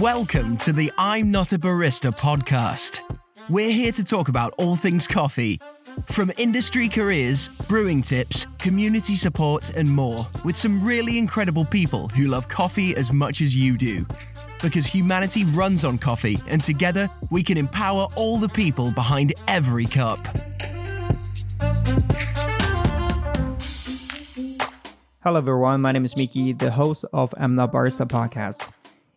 Welcome to the I'm Not a Barista podcast. We're here to talk about all things coffee, from industry careers, brewing tips, community support, and more, with some really incredible people who love coffee as much as you do. Because humanity runs on coffee, and together we can empower all the people behind every cup. Hello, everyone. My name is Mickey, the host of Not Barista podcast.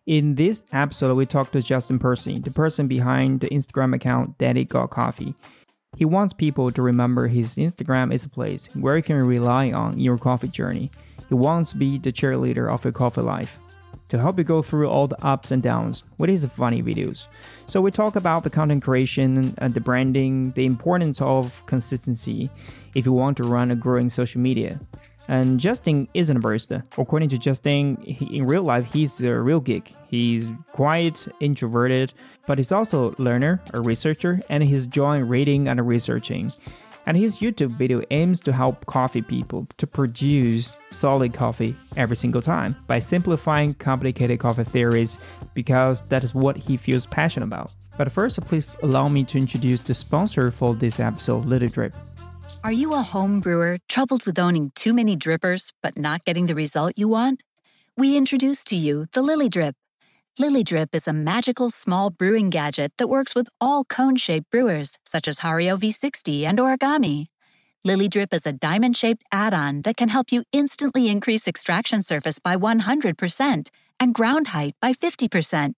In this episode, we talk to Justin Piercy, the person behind the Instagram account Daddy Got Coffee. He wants people to remember his Instagram is a place where you can rely on your coffee journey. He wants to be the cheerleader of your coffee life to help you go through all the ups and downs with his funny videos. So we talk about the content creation, and the branding, the importance of consistency if you want to run a growing social media. And Justin isn't a barista. According to Justin, he, in real life, he's a real geek. He's quite introverted, but he's also a learner, a researcher, and he's enjoying reading and researching. And his YouTube video aims to help coffee people to produce solid coffee every single time by simplifying complicated coffee theories because that is what he feels passionate about. But first, please allow me to introduce the sponsor for this episode, Lily Drip. Are you a home brewer troubled with owning too many drippers but not getting the result you want? We introduce to you the Lily Drip. Lily Drip is a magical small brewing gadget that works with all cone shaped brewers, such as Hario V60 and Origami. Lily Drip is a diamond shaped add on that can help you instantly increase extraction surface by 100% and ground height by 50%.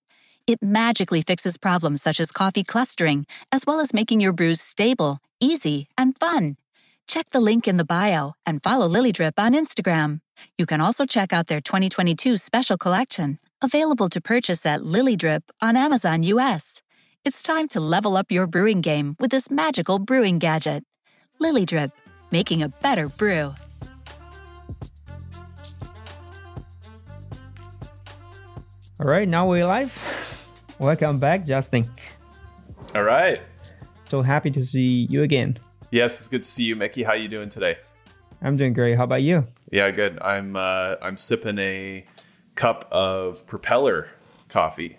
It magically fixes problems such as coffee clustering, as well as making your brews stable, easy, and fun. Check the link in the bio and follow Lily Drip on Instagram. You can also check out their 2022 special collection, available to purchase at Lily Drip on Amazon US. It's time to level up your brewing game with this magical brewing gadget. Lily Drip, making a better brew. All right, now we're live. Welcome back, Justin. All right. So happy to see you again. Yes, it's good to see you, Mickey. How you doing today? I'm doing great. How about you? Yeah, good. I'm uh, I'm sipping a cup of Propeller coffee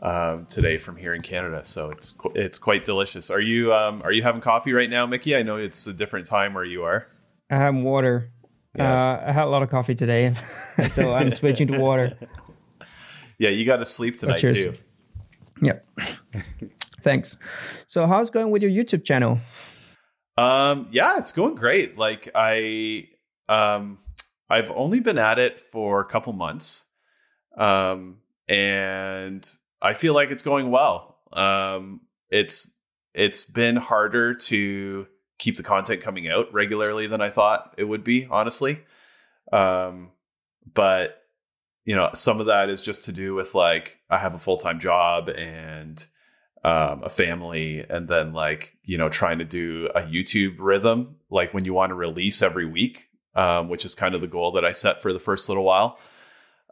um, today from here in Canada, so it's qu- it's quite delicious. Are you um, are you having coffee right now, Mickey? I know it's a different time where you are. I have water. Yes. Uh, I had a lot of coffee today, so I'm switching to water. Yeah, you got to sleep tonight cheers. too. Yep. Thanks. So, how's it going with your YouTube channel? Um, yeah, it's going great. Like I, um, I've only been at it for a couple months, um, and I feel like it's going well. Um, it's it's been harder to keep the content coming out regularly than I thought it would be, honestly. Um, but you know, some of that is just to do with like I have a full time job and um, a family, and then like you know trying to do a YouTube rhythm, like when you want to release every week, um, which is kind of the goal that I set for the first little while.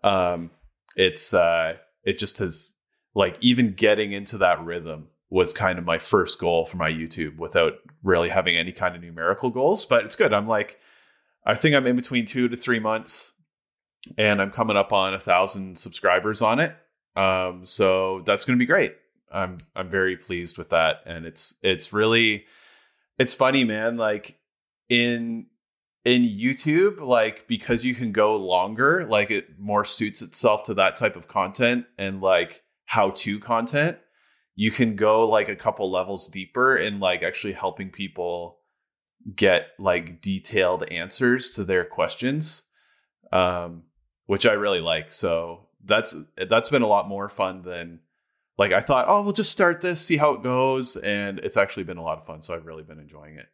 Um, it's uh, it just has like even getting into that rhythm was kind of my first goal for my YouTube without really having any kind of numerical goals. But it's good. I'm like, I think I'm in between two to three months, and I'm coming up on a thousand subscribers on it. Um, so that's going to be great. I'm I'm very pleased with that, and it's it's really it's funny, man. Like in in YouTube, like because you can go longer, like it more suits itself to that type of content and like how to content. You can go like a couple levels deeper in like actually helping people get like detailed answers to their questions, um, which I really like. So that's that's been a lot more fun than like I thought. Oh, we'll just start this, see how it goes, and it's actually been a lot of fun. So I've really been enjoying it.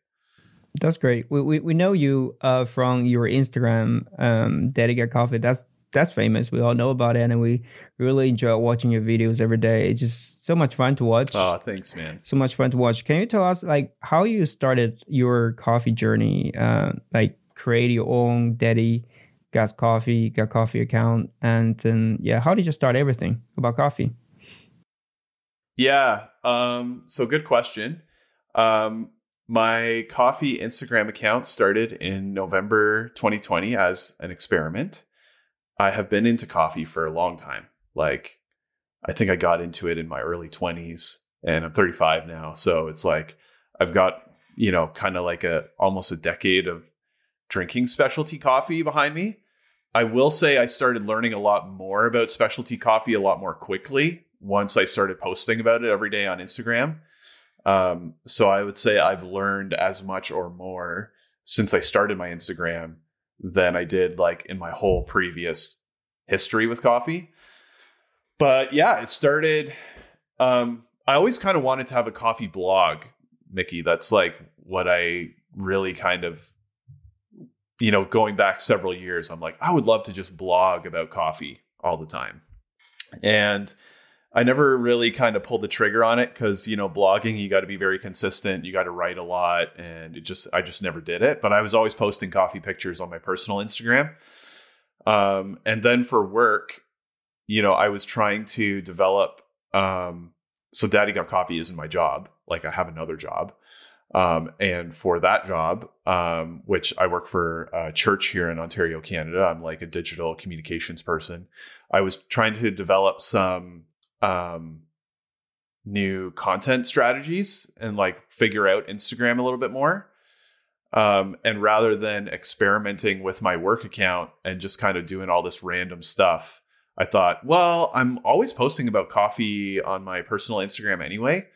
That's great. We we, we know you uh, from your Instagram, um, Daddy Got Coffee. That's that's famous. We all know about it, and we really enjoy watching your videos every day. It's just so much fun to watch. Oh, thanks, man. So much fun to watch. Can you tell us like how you started your coffee journey? Uh, like create your own Daddy Got Coffee, Got Coffee account, and then yeah, how did you start everything about coffee? Yeah. Um, so good question. Um, my coffee Instagram account started in November 2020 as an experiment. I have been into coffee for a long time. Like I think I got into it in my early 20s and I'm 35 now. So it's like I've got, you know, kind of like a almost a decade of drinking specialty coffee behind me. I will say I started learning a lot more about specialty coffee a lot more quickly once I started posting about it every day on Instagram. Um, so I would say I've learned as much or more since I started my Instagram than I did like in my whole previous history with coffee. But yeah, it started. Um, I always kind of wanted to have a coffee blog, Mickey. That's like what I really kind of, you know, going back several years, I'm like, I would love to just blog about coffee all the time. And I never really kind of pulled the trigger on it because you know blogging you got to be very consistent you got to write a lot and it just I just never did it but I was always posting coffee pictures on my personal Instagram. Um, and then for work you know I was trying to develop um, so Daddy Got Coffee isn't my job like I have another job um, and for that job um, which I work for a church here in Ontario Canada I'm like a digital communications person I was trying to develop some um, new content strategies and like figure out Instagram a little bit more. Um, and rather than experimenting with my work account and just kind of doing all this random stuff, I thought, well, I'm always posting about coffee on my personal Instagram anyway.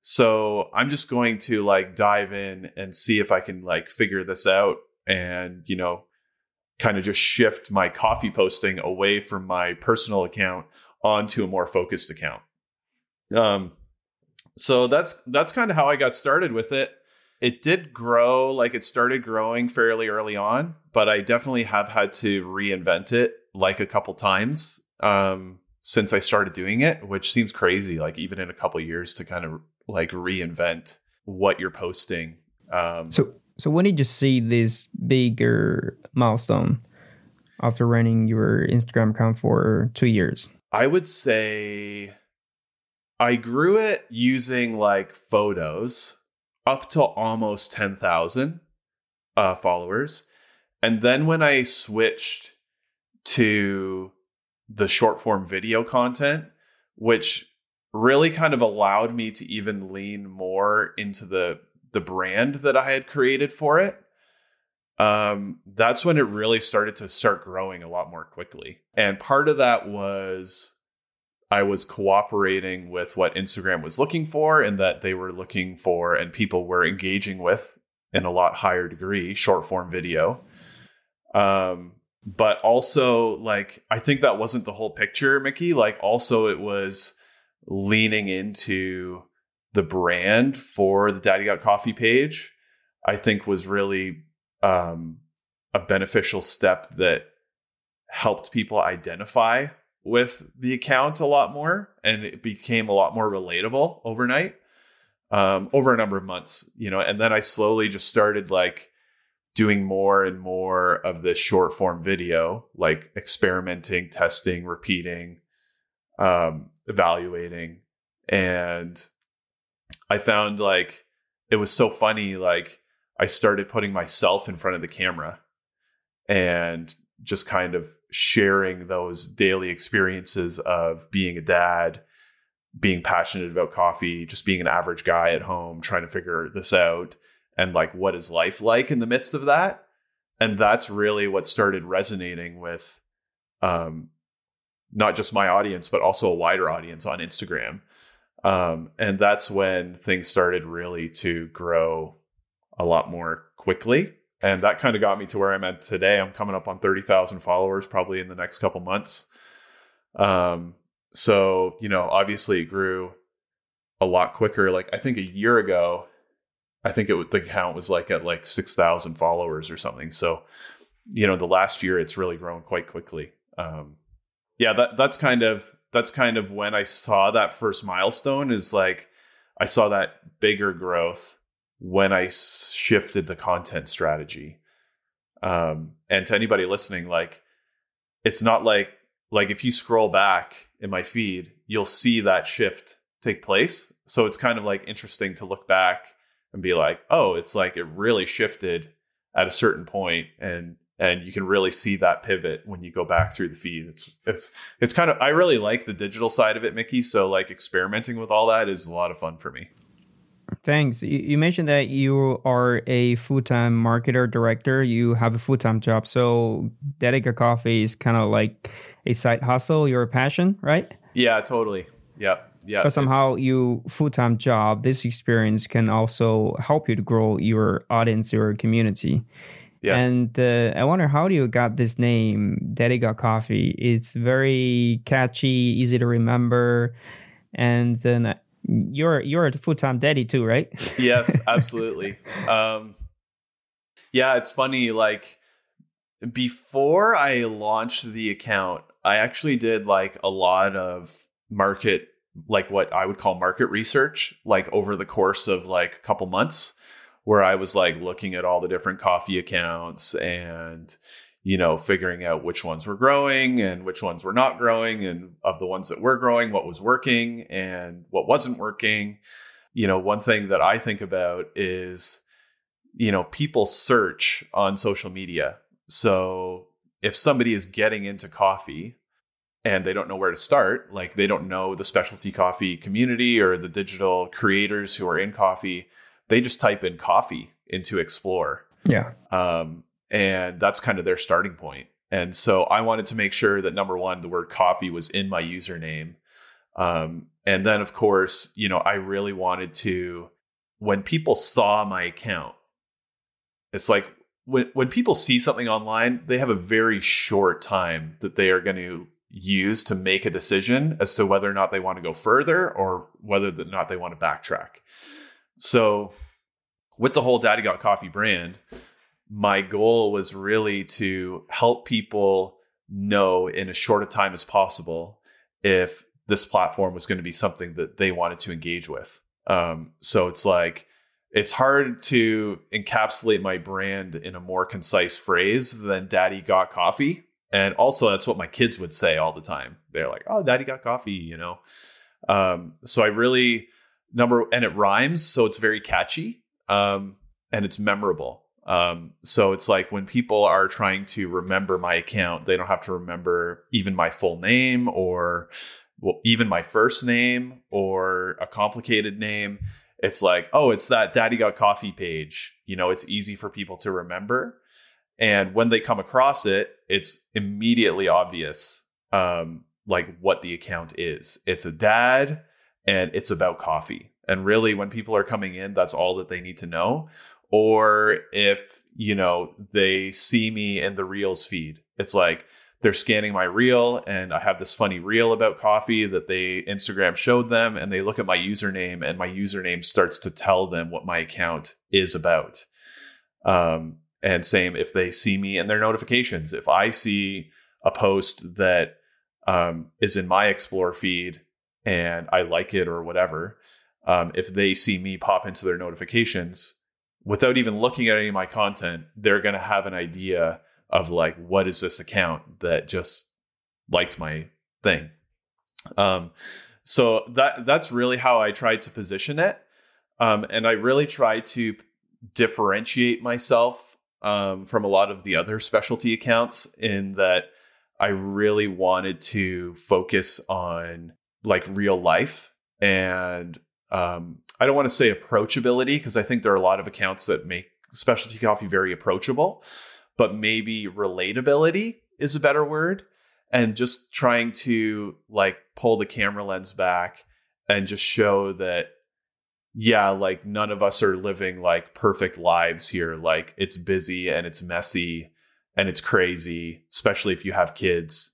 So I'm just going to like dive in and see if I can like figure this out and, you know, kind of just shift my coffee posting away from my personal account onto a more focused account. Um, so that's that's kind of how I got started with it. It did grow, like it started growing fairly early on, but I definitely have had to reinvent it like a couple times um, since I started doing it, which seems crazy. Like even in a couple years to kind of like reinvent what you're posting. Um, so, so when did you see this bigger milestone after running your Instagram account for two years? I would say I grew it using like photos up to almost 10,000 uh, followers. And then when I switched to the short form video content, which really kind of allowed me to even lean more into the the brand that I had created for it um, that's when it really started to start growing a lot more quickly. And part of that was I was cooperating with what Instagram was looking for and that they were looking for and people were engaging with in a lot higher degree short form video. Um, but also like I think that wasn't the whole picture, Mickey. Like also it was leaning into the brand for the Daddy Got Coffee page. I think was really um, a beneficial step that helped people identify with the account a lot more and it became a lot more relatable overnight um, over a number of months you know and then i slowly just started like doing more and more of this short form video like experimenting testing repeating um, evaluating and i found like it was so funny like I started putting myself in front of the camera and just kind of sharing those daily experiences of being a dad, being passionate about coffee, just being an average guy at home trying to figure this out and like what is life like in the midst of that. And that's really what started resonating with um, not just my audience, but also a wider audience on Instagram. Um, and that's when things started really to grow a lot more quickly. And that kind of got me to where I'm at today. I'm coming up on 30,000 followers probably in the next couple months. Um, so, you know, obviously it grew a lot quicker. Like I think a year ago, I think it the account was like at like 6,000 followers or something. So, you know, the last year it's really grown quite quickly. Um, yeah, that that's kind of that's kind of when I saw that first milestone is like I saw that bigger growth when I shifted the content strategy. Um, and to anybody listening, like it's not like like if you scroll back in my feed, you'll see that shift take place. So it's kind of like interesting to look back and be like, oh, it's like it really shifted at a certain point and and you can really see that pivot when you go back through the feed. It's it's it's kind of I really like the digital side of it, Mickey. So like experimenting with all that is a lot of fun for me. Thanks. You mentioned that you are a full time marketer director. You have a full time job. So Daddy Got Coffee is kind of like a side hustle, your passion, right? Yeah, totally. Yeah. Yeah. But somehow you full time job, this experience can also help you to grow your audience, your community. Yes. And uh, I wonder how do you got this name, Daddy Got Coffee? It's very catchy, easy to remember, and then you're you're a full time daddy too, right? yes, absolutely. um, yeah, it's funny. Like before I launched the account, I actually did like a lot of market, like what I would call market research, like over the course of like a couple months, where I was like looking at all the different coffee accounts and you know, figuring out which ones were growing and which ones were not growing, and of the ones that were growing, what was working and what wasn't working. You know, one thing that I think about is, you know, people search on social media. So if somebody is getting into coffee and they don't know where to start, like they don't know the specialty coffee community or the digital creators who are in coffee, they just type in coffee into Explore. Yeah. Um, and that's kind of their starting point. And so I wanted to make sure that number one, the word coffee was in my username. Um, and then, of course, you know, I really wanted to, when people saw my account, it's like when, when people see something online, they have a very short time that they are going to use to make a decision as to whether or not they want to go further or whether or not they want to backtrack. So, with the whole Daddy Got Coffee brand, my goal was really to help people know in as short a time as possible if this platform was going to be something that they wanted to engage with. Um, so it's like it's hard to encapsulate my brand in a more concise phrase than "Daddy got coffee," and also that's what my kids would say all the time. They're like, "Oh, Daddy got coffee," you know. Um, so I really number and it rhymes, so it's very catchy um, and it's memorable. Um, so it's like when people are trying to remember my account, they don't have to remember even my full name or well, even my first name or a complicated name. It's like, oh, it's that Daddy Got Coffee page. You know, it's easy for people to remember. And when they come across it, it's immediately obvious, um, like what the account is. It's a dad and it's about coffee. And really, when people are coming in, that's all that they need to know or if you know they see me in the reels feed. It's like they're scanning my reel and i have this funny reel about coffee that they instagram showed them and they look at my username and my username starts to tell them what my account is about. Um, and same if they see me in their notifications. If i see a post that um, is in my explore feed and i like it or whatever um, if they see me pop into their notifications without even looking at any of my content, they're going to have an idea of like, what is this account that just liked my thing? Um, so that that's really how I tried to position it. Um, and I really tried to differentiate myself um, from a lot of the other specialty accounts in that I really wanted to focus on like real life and um, I don't want to say approachability because I think there are a lot of accounts that make specialty coffee very approachable, but maybe relatability is a better word. And just trying to like pull the camera lens back and just show that, yeah, like none of us are living like perfect lives here. Like it's busy and it's messy and it's crazy, especially if you have kids.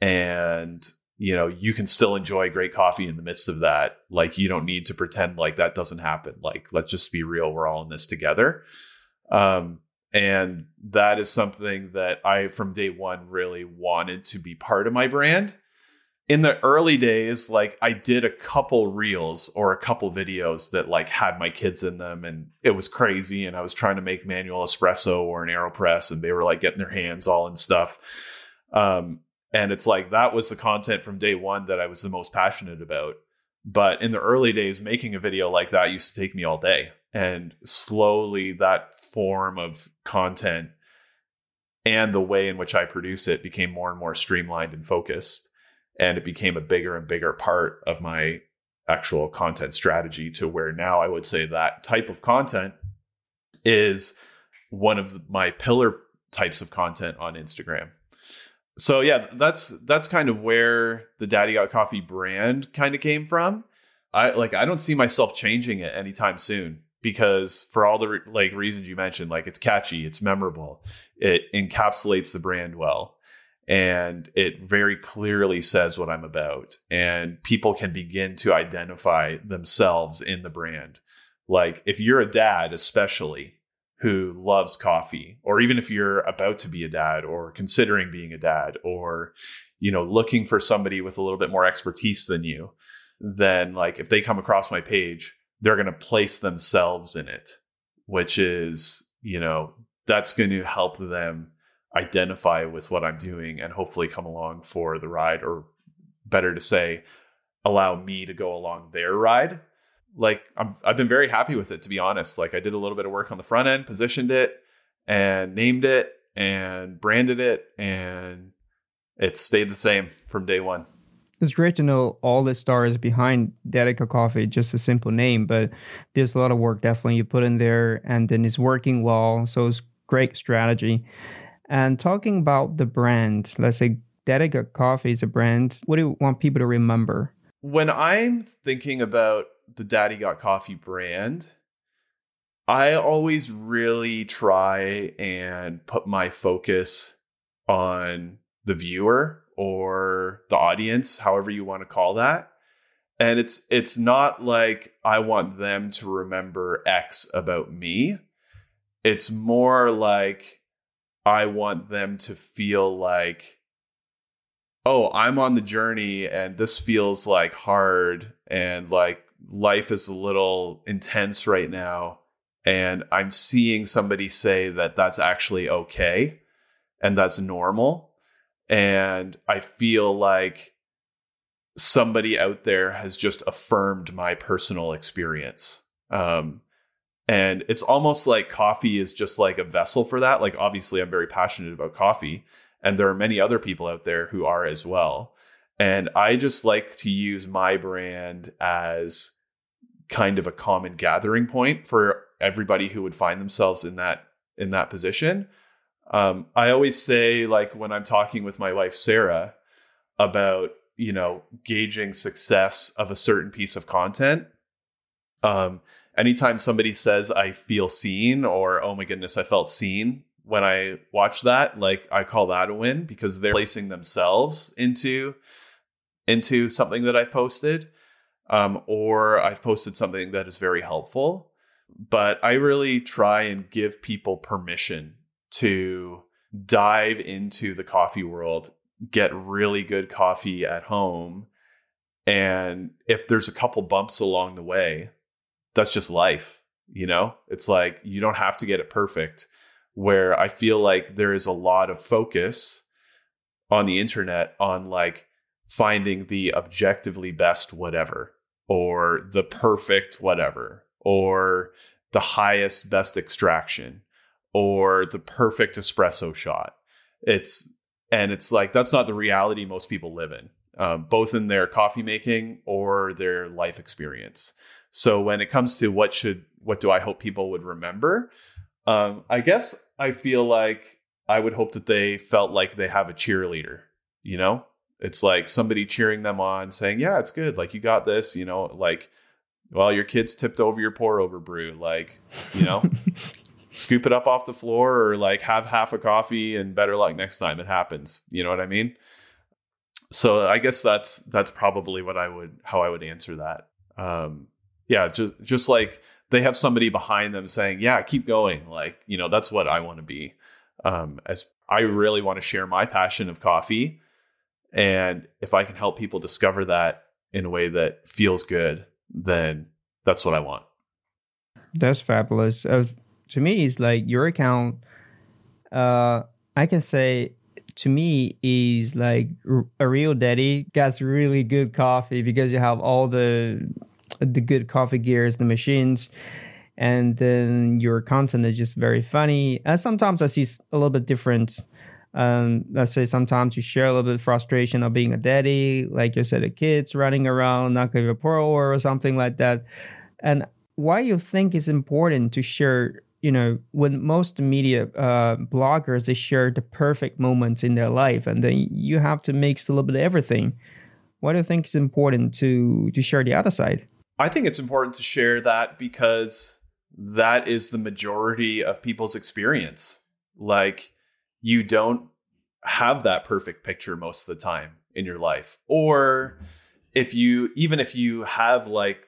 And you know you can still enjoy great coffee in the midst of that. Like you don't need to pretend like that doesn't happen. Like let's just be real. We're all in this together. Um, and that is something that i from day one really wanted to be part of my brand. In the early days like i did a couple reels or a couple videos that like had my kids in them and it was crazy and i was trying to make manual espresso or an aeropress and they were like getting their hands all in stuff. Um, and it's like that was the content from day one that I was the most passionate about. But in the early days, making a video like that used to take me all day. And slowly that form of content and the way in which I produce it became more and more streamlined and focused. And it became a bigger and bigger part of my actual content strategy to where now I would say that type of content is one of my pillar types of content on Instagram. So yeah, that's that's kind of where the Daddy Got Coffee brand kind of came from. I like I don't see myself changing it anytime soon because for all the re- like reasons you mentioned, like it's catchy, it's memorable, it encapsulates the brand well, and it very clearly says what I'm about, and people can begin to identify themselves in the brand. Like if you're a dad, especially who loves coffee, or even if you're about to be a dad or considering being a dad, or you know looking for somebody with a little bit more expertise than you, then like if they come across my page they're going to place themselves in it, which is, you know, that's going to help them identify with what I'm doing and hopefully come along for the ride, or better to say, allow me to go along their ride. Like I'm, I've been very happy with it, to be honest. Like I did a little bit of work on the front end, positioned it, and named it, and branded it, and it stayed the same from day one it's great to know all the stars behind Got Coffee, just a simple name, but there's a lot of work definitely you put in there and then it's working well. So it's great strategy. And talking about the brand, let's say Got Coffee is a brand. What do you want people to remember? When I'm thinking about the Daddy Got Coffee brand, I always really try and put my focus on the viewer or the audience, however you want to call that. And it's it's not like I want them to remember X about me. It's more like I want them to feel like oh, I'm on the journey and this feels like hard and like life is a little intense right now and I'm seeing somebody say that that's actually okay and that's normal and I feel like somebody out there has just affirmed my personal experience. Um, and it's almost like coffee is just like a vessel for that. Like, obviously, I'm very passionate about coffee, and there are many other people out there who are as well. And I just like to use my brand as kind of a common gathering point for everybody who would find themselves in that in that position. Um, I always say, like, when I'm talking with my wife, Sarah, about, you know, gauging success of a certain piece of content, um, anytime somebody says, I feel seen, or, oh my goodness, I felt seen when I watch that, like, I call that a win because they're placing themselves into into something that I've posted, um, or I've posted something that is very helpful. But I really try and give people permission to dive into the coffee world, get really good coffee at home. And if there's a couple bumps along the way, that's just life. You know, it's like you don't have to get it perfect. Where I feel like there is a lot of focus on the internet on like finding the objectively best whatever or the perfect whatever or the highest best extraction or the perfect espresso shot. It's and it's like that's not the reality most people live in, um, both in their coffee making or their life experience. So when it comes to what should what do I hope people would remember, um, I guess I feel like I would hope that they felt like they have a cheerleader. You know, it's like somebody cheering them on, saying, "Yeah, it's good. Like you got this." You know, like well, your kids tipped over your pour over brew. Like, you know, scoop it up off the floor or like have half a coffee and better luck next time it happens. You know what I mean? So I guess that's that's probably what I would how I would answer that. Um, yeah, just just like they have somebody behind them saying, "Yeah, keep going." Like you know, that's what I want to be. Um, as I really want to share my passion of coffee, and if I can help people discover that in a way that feels good, then that's what I want. That's fabulous. Uh, to me it's like your account uh i can say to me is like a real daddy gets really good coffee because you have all the the good coffee gears the machines and then your content is just very funny. And sometimes I see a little bit different. Um, let's say sometimes you share a little bit of frustration of being a daddy, like you said, the kids running around, not giving a pour or something like that. And why you think it's important to share you know when most media uh, bloggers they share the perfect moments in their life and then you have to mix a little bit of everything. Why do you think it's important to to share the other side? I think it's important to share that because that is the majority of people's experience. Like you don't have that perfect picture most of the time in your life or if you even if you have like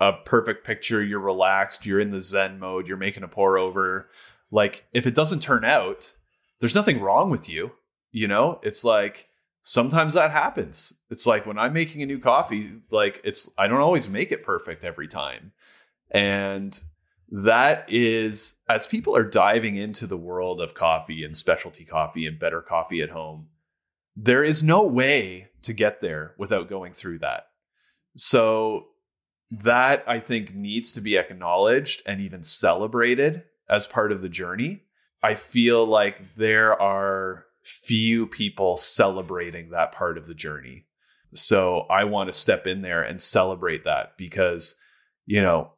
a perfect picture, you're relaxed, you're in the zen mode, you're making a pour over. Like if it doesn't turn out, there's nothing wrong with you, you know? It's like sometimes that happens. It's like when I'm making a new coffee, like it's I don't always make it perfect every time. And that is as people are diving into the world of coffee and specialty coffee and better coffee at home, there is no way to get there without going through that. So that I think needs to be acknowledged and even celebrated as part of the journey. I feel like there are few people celebrating that part of the journey. So I want to step in there and celebrate that because, you know,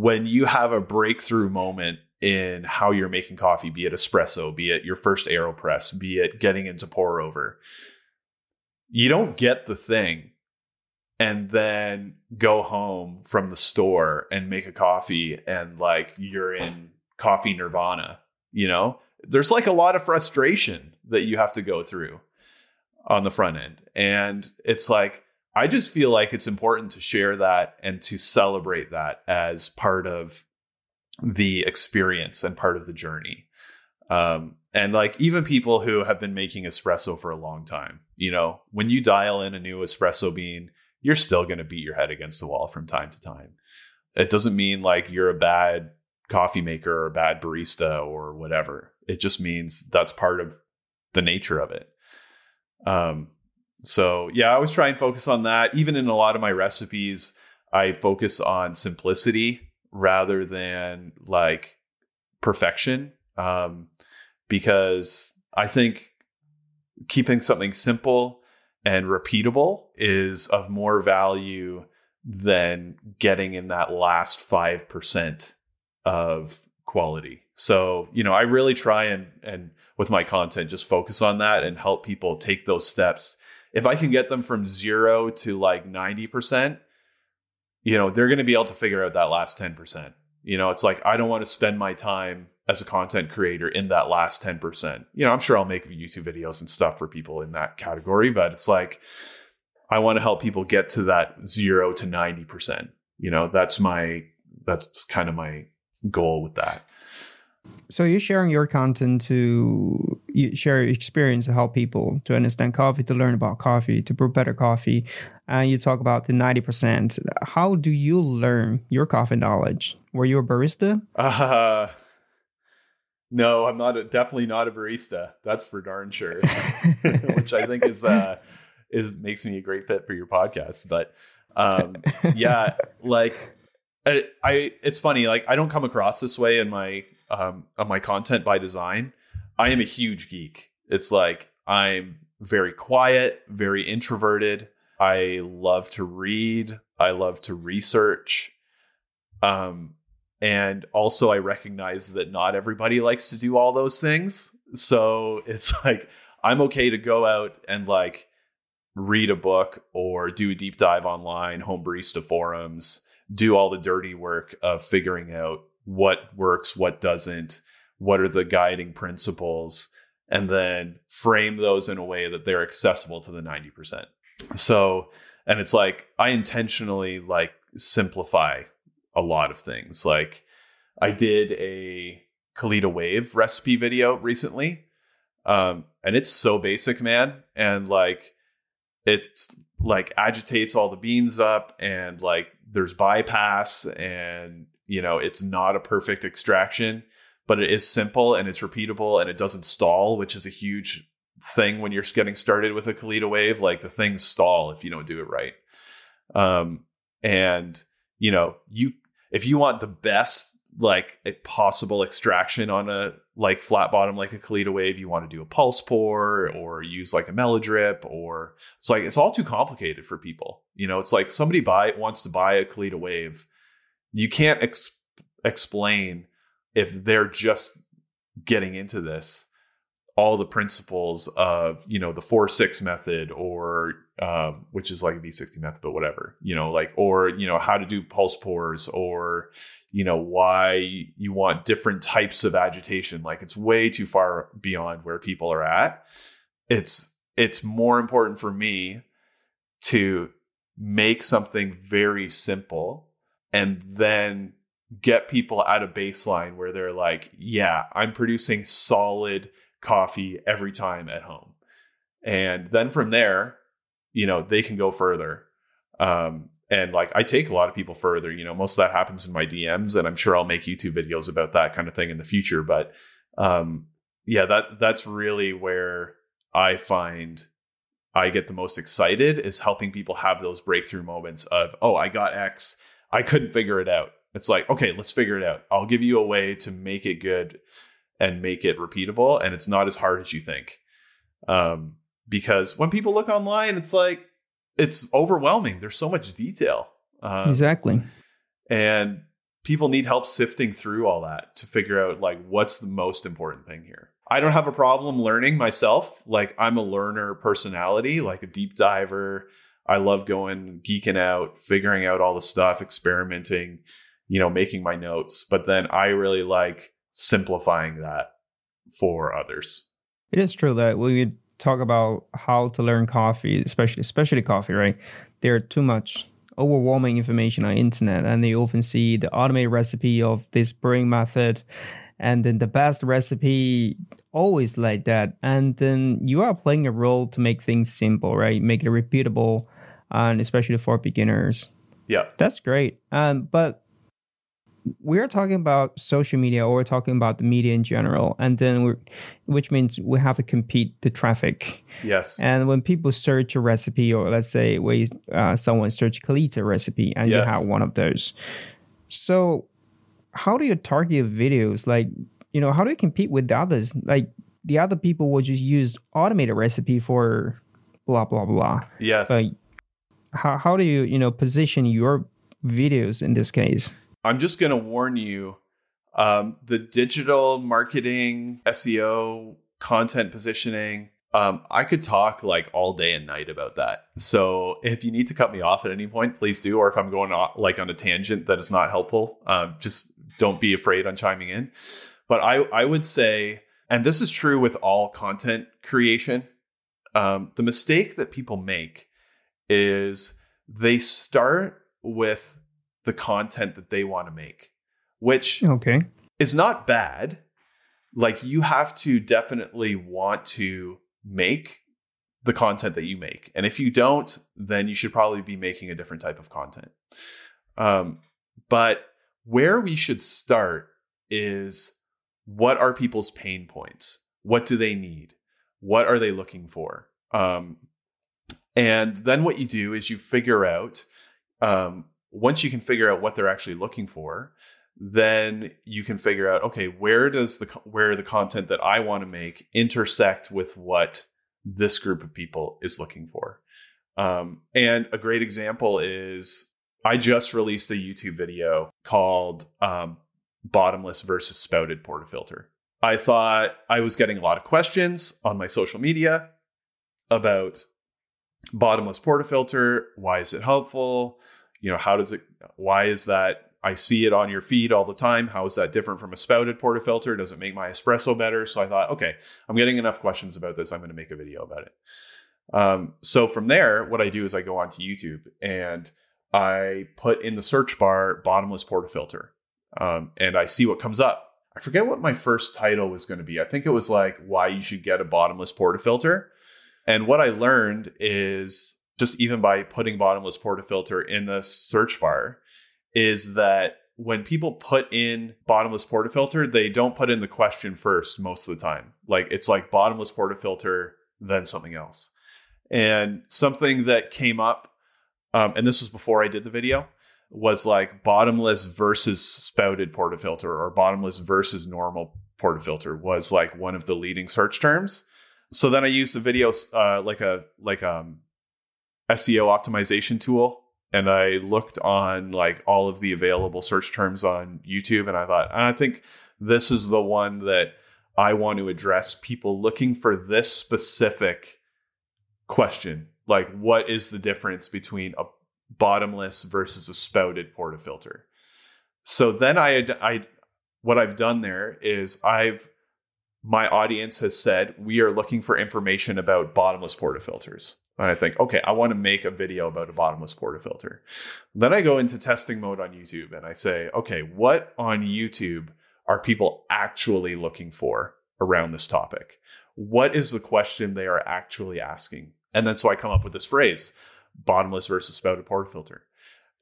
when you have a breakthrough moment in how you're making coffee, be it espresso, be it your first AeroPress, be it getting into pour over, you don't get the thing and then go home from the store and make a coffee and like you're in coffee nirvana you know? There's like a lot of frustration that you have to go through on the front end. And it's like i just feel like it's important to share that and to celebrate that as part of the experience and part of the journey um, and like even people who have been making espresso for a long time you know when you dial in a new espresso bean you're still going to beat your head against the wall from time to time. It doesn't mean like you're a bad coffee maker or a bad barista or whatever. It just means that's part of the nature of it. Um, so yeah, I always try and focus on that. Even in a lot of my recipes, I focus on simplicity rather than like perfection. Um, because I think keeping something simple and repeatable is of more value than getting in that last 5% of quality. So, you know, I really try and and with my content just focus on that and help people take those steps. If I can get them from 0 to like 90%, you know, they're going to be able to figure out that last 10%. You know, it's like I don't want to spend my time as a content creator in that last 10%. You know, I'm sure I'll make YouTube videos and stuff for people in that category, but it's like I want to help people get to that 0 to 90%. You know, that's my that's kind of my goal with that. So you're sharing your content to you share your experience to help people to understand coffee, to learn about coffee, to brew better coffee. And you talk about the 90%. How do you learn your coffee knowledge? Were you a barista? Uh, no, I'm not. A, definitely not a barista. That's for darn sure. Which I think is uh, is makes me a great fit for your podcast. But um, yeah, like I, I, it's funny. Like I don't come across this way in my um, on my content by design. I am a huge geek. It's like I'm very quiet, very introverted. I love to read. I love to research. Um, and also I recognize that not everybody likes to do all those things. So it's like I'm okay to go out and like read a book or do a deep dive online, home barista forums, do all the dirty work of figuring out what works, what doesn't, what are the guiding principles, and then frame those in a way that they're accessible to the 90%. So, and it's like I intentionally like simplify a lot of things. Like I did a Kalita Wave recipe video recently. Um, and it's so basic, man. And like it's like agitates all the beans up and like there's bypass and you know it's not a perfect extraction but it is simple and it's repeatable and it doesn't stall which is a huge thing when you're getting started with a Kalita wave like the things stall if you don't do it right um and you know you if you want the best like a possible extraction on a like flat bottom like a Kalita wave, you want to do a pulse pour or use like a melodrip or it's like it's all too complicated for people. You know, it's like somebody buy wants to buy a Kalita wave, you can't ex- explain if they're just getting into this all the principles of you know the four six method or um, which is like a V60 method, but whatever you know, like or you know how to do pulse pours or you know why you want different types of agitation. Like it's way too far beyond where people are at. It's it's more important for me to make something very simple and then get people at a baseline where they're like, yeah, I'm producing solid coffee every time at home. And then from there, you know, they can go further. Um, and like I take a lot of people further, you know, most of that happens in my DMs, and I'm sure I'll make YouTube videos about that kind of thing in the future. But um, yeah, that that's really where I find I get the most excited is helping people have those breakthrough moments of, oh, I got X, I couldn't figure it out. It's like, okay, let's figure it out. I'll give you a way to make it good and make it repeatable and it's not as hard as you think. Um, because when people look online it's like it's overwhelming. There's so much detail. Um, exactly. and people need help sifting through all that to figure out like what's the most important thing here. I don't have a problem learning myself. Like i'm a learner personality like a deep diver i love going geeking out figuring out all the stuff experimenting you know making my notes but then i really like simplifying that for others. It is true that when we talk about how to learn coffee, especially especially coffee, right? There are too much overwhelming information on internet and they often see the automated recipe of this brewing method and then the best recipe always like that. And then you are playing a role to make things simple right? Make it repeatable and especially for beginners. Yeah. That's great. Um, but we're talking about social media or we're talking about the media in general. And then we're which means we have to compete the traffic. Yes. And when people search a recipe or let's say we uh, someone search kalita recipe and yes. you have one of those. So how do you target videos like you know how do you compete with the others like the other people will just use automated recipe for blah blah blah yes like how, how do you you know position your videos in this case I'm just going to warn you um, the digital marketing, SEO, content positioning. Um, I could talk like all day and night about that. So if you need to cut me off at any point, please do. Or if I'm going off, like on a tangent that is not helpful, um, just don't be afraid on chiming in. But I, I would say, and this is true with all content creation, um, the mistake that people make is they start with the content that they want to make, which okay. is not bad. Like you have to definitely want to make the content that you make. And if you don't, then you should probably be making a different type of content. Um, but where we should start is what are people's pain points? What do they need? What are they looking for? Um, and then what you do is you figure out um, once you can figure out what they're actually looking for, then you can figure out okay, where does the where the content that I want to make intersect with what this group of people is looking for. Um, and a great example is I just released a YouTube video called um, "Bottomless versus Spouted Portafilter." I thought I was getting a lot of questions on my social media about bottomless portafilter. Why is it helpful? you know, how does it, why is that? I see it on your feed all the time. How is that different from a spouted portafilter? Does it make my espresso better? So I thought, okay, I'm getting enough questions about this. I'm going to make a video about it. Um, so from there, what I do is I go onto YouTube and I put in the search bar bottomless portafilter, um, and I see what comes up. I forget what my first title was going to be. I think it was like why you should get a bottomless portafilter. And what I learned is just even by putting bottomless portafilter in the search bar is that when people put in bottomless portafilter, they don't put in the question first most of the time. Like it's like bottomless portafilter, then something else. And something that came up, um, and this was before I did the video, was like bottomless versus spouted portafilter or bottomless versus normal portafilter was like one of the leading search terms. So then I used a video uh, like a like um SEO optimization tool and I looked on like all of the available search terms on YouTube and I thought I think this is the one that I want to address people looking for this specific question. Like what is the difference between a bottomless versus a spouted portafilter? So then I I what I've done there is I've my audience has said we are looking for information about bottomless portafilters. And I think, okay, I want to make a video about a bottomless portafilter. Then I go into testing mode on YouTube and I say, okay, what on YouTube are people actually looking for around this topic? What is the question they are actually asking? And then so I come up with this phrase, bottomless versus spouted portafilter.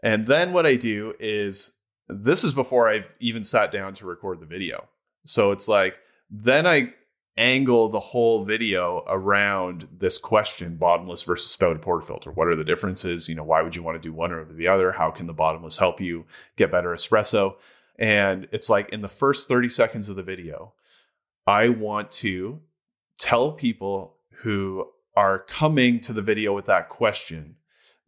And then what I do is this is before I've even sat down to record the video. So it's like, then I angle the whole video around this question bottomless versus spouted portafilter what are the differences you know why would you want to do one or the other how can the bottomless help you get better espresso and it's like in the first 30 seconds of the video i want to tell people who are coming to the video with that question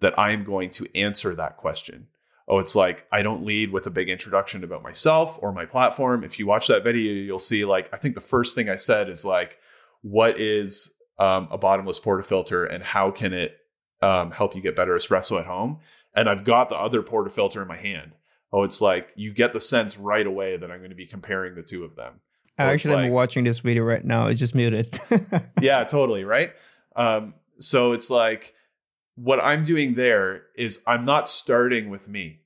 that i am going to answer that question oh, it's like I don't lead with a big introduction about myself or my platform. If you watch that video, you'll see like I think the first thing I said is like, what is um, a bottomless portafilter and how can it um, help you get better espresso at home? And I've got the other portafilter in my hand. Oh, it's like you get the sense right away that I'm going to be comparing the two of them. I actually like, am watching this video right now. It's just muted. yeah, totally. Right. Um, so it's like what I'm doing there is I'm not starting with me.